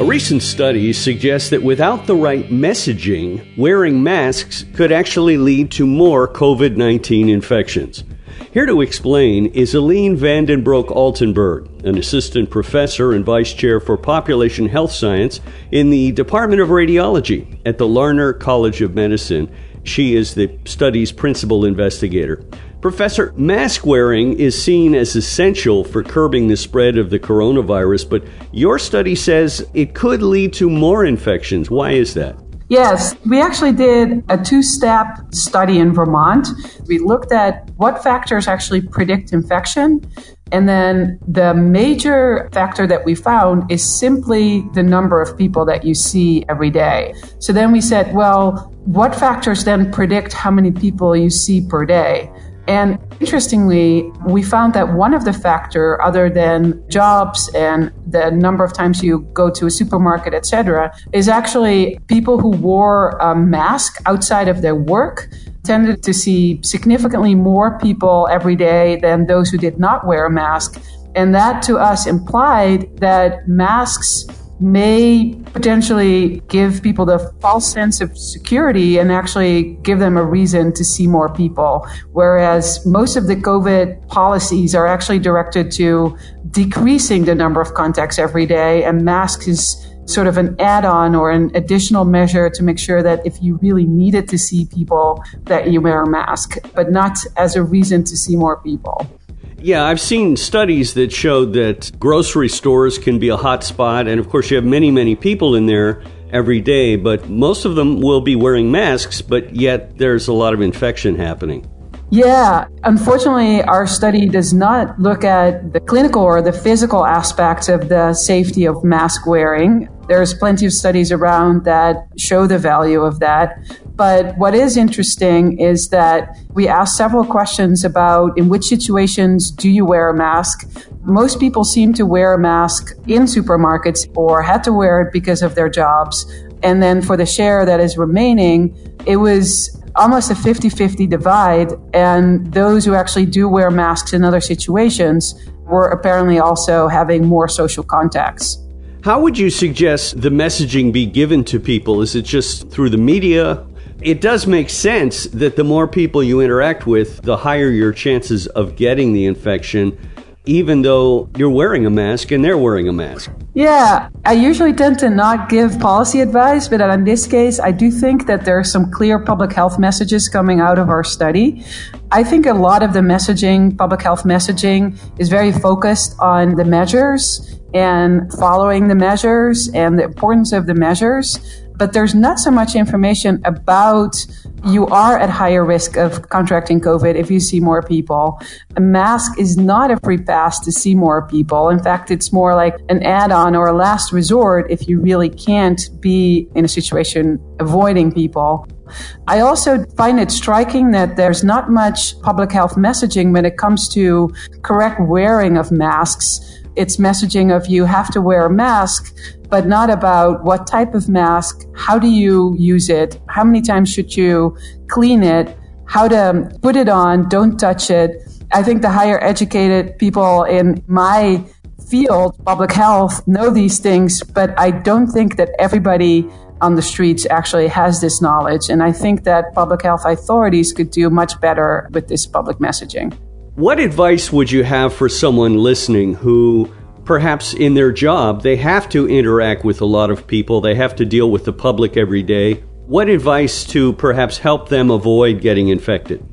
A recent study suggests that without the right messaging, wearing masks could actually lead to more COVID 19 infections. Here to explain is Aline van den Broek-Altenburg, an assistant professor and vice chair for population health science in the Department of Radiology at the Larner College of Medicine. She is the study's principal investigator. Professor, mask wearing is seen as essential for curbing the spread of the coronavirus, but your study says it could lead to more infections. Why is that? Yes, we actually did a two step study in Vermont. We looked at what factors actually predict infection. And then the major factor that we found is simply the number of people that you see every day. So then we said, well, what factors then predict how many people you see per day? And interestingly, we found that one of the factor other than jobs and the number of times you go to a supermarket, etc., is actually people who wore a mask outside of their work tended to see significantly more people every day than those who did not wear a mask. And that to us implied that masks may potentially give people the false sense of security and actually give them a reason to see more people. Whereas most of the COVID policies are actually directed to decreasing the number of contacts every day, and masks is sort of an add-on or an additional measure to make sure that if you really needed to see people that you wear a mask but not as a reason to see more people yeah, I've seen studies that showed that grocery stores can be a hot spot, and of course, you have many, many people in there every day, but most of them will be wearing masks, but yet there's a lot of infection happening. Yeah, unfortunately, our study does not look at the clinical or the physical aspects of the safety of mask wearing. There's plenty of studies around that show the value of that. But what is interesting is that we asked several questions about in which situations do you wear a mask? Most people seem to wear a mask in supermarkets or had to wear it because of their jobs. And then for the share that is remaining, it was almost a 50 50 divide. And those who actually do wear masks in other situations were apparently also having more social contacts. How would you suggest the messaging be given to people? Is it just through the media it does make sense that the more people you interact with, the higher your chances of getting the infection, even though you're wearing a mask and they're wearing a mask. Yeah, I usually tend to not give policy advice, but in this case, I do think that there are some clear public health messages coming out of our study. I think a lot of the messaging, public health messaging, is very focused on the measures and following the measures and the importance of the measures but there's not so much information about you are at higher risk of contracting COVID if you see more people. A mask is not a free pass to see more people. In fact, it's more like an add-on or a last resort if you really can't be in a situation avoiding people. I also find it striking that there's not much public health messaging when it comes to correct wearing of masks. It's messaging of you have to wear a mask, but not about what type of mask, how do you use it, how many times should you clean it, how to put it on, don't touch it. I think the higher educated people in my field, public health, know these things, but I don't think that everybody on the streets actually has this knowledge. And I think that public health authorities could do much better with this public messaging. What advice would you have for someone listening who perhaps in their job, they have to interact with a lot of people, they have to deal with the public every day. What advice to perhaps help them avoid getting infected?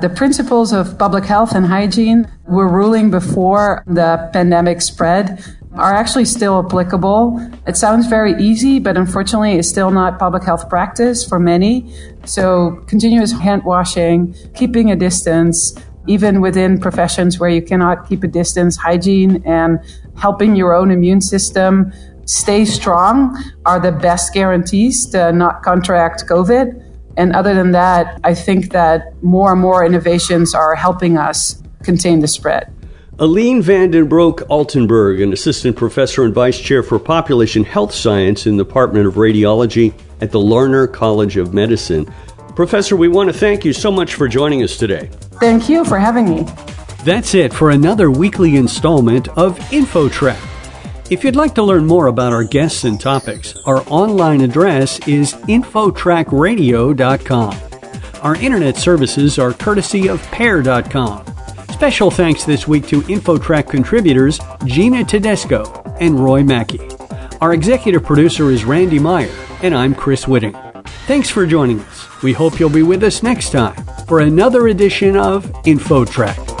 The principles of public health and hygiene were ruling before the pandemic spread are actually still applicable. It sounds very easy, but unfortunately it's still not public health practice for many. So continuous hand washing, keeping a distance, even within professions where you cannot keep a distance, hygiene and helping your own immune system stay strong are the best guarantees to not contract COVID. And other than that, I think that more and more innovations are helping us contain the spread. Aline van den Broek-Altenburg, an assistant professor and vice chair for population health science in the Department of Radiology at the Larner College of Medicine. Professor, we want to thank you so much for joining us today. Thank you for having me. That's it for another weekly installment of InfoTrack. If you'd like to learn more about our guests and topics, our online address is infotrackradio.com. Our internet services are courtesy of pair.com. Special thanks this week to InfoTrack contributors Gina Tedesco and Roy Mackey. Our executive producer is Randy Meyer, and I'm Chris Whitting. Thanks for joining us. We hope you'll be with us next time for another edition of InfoTrack.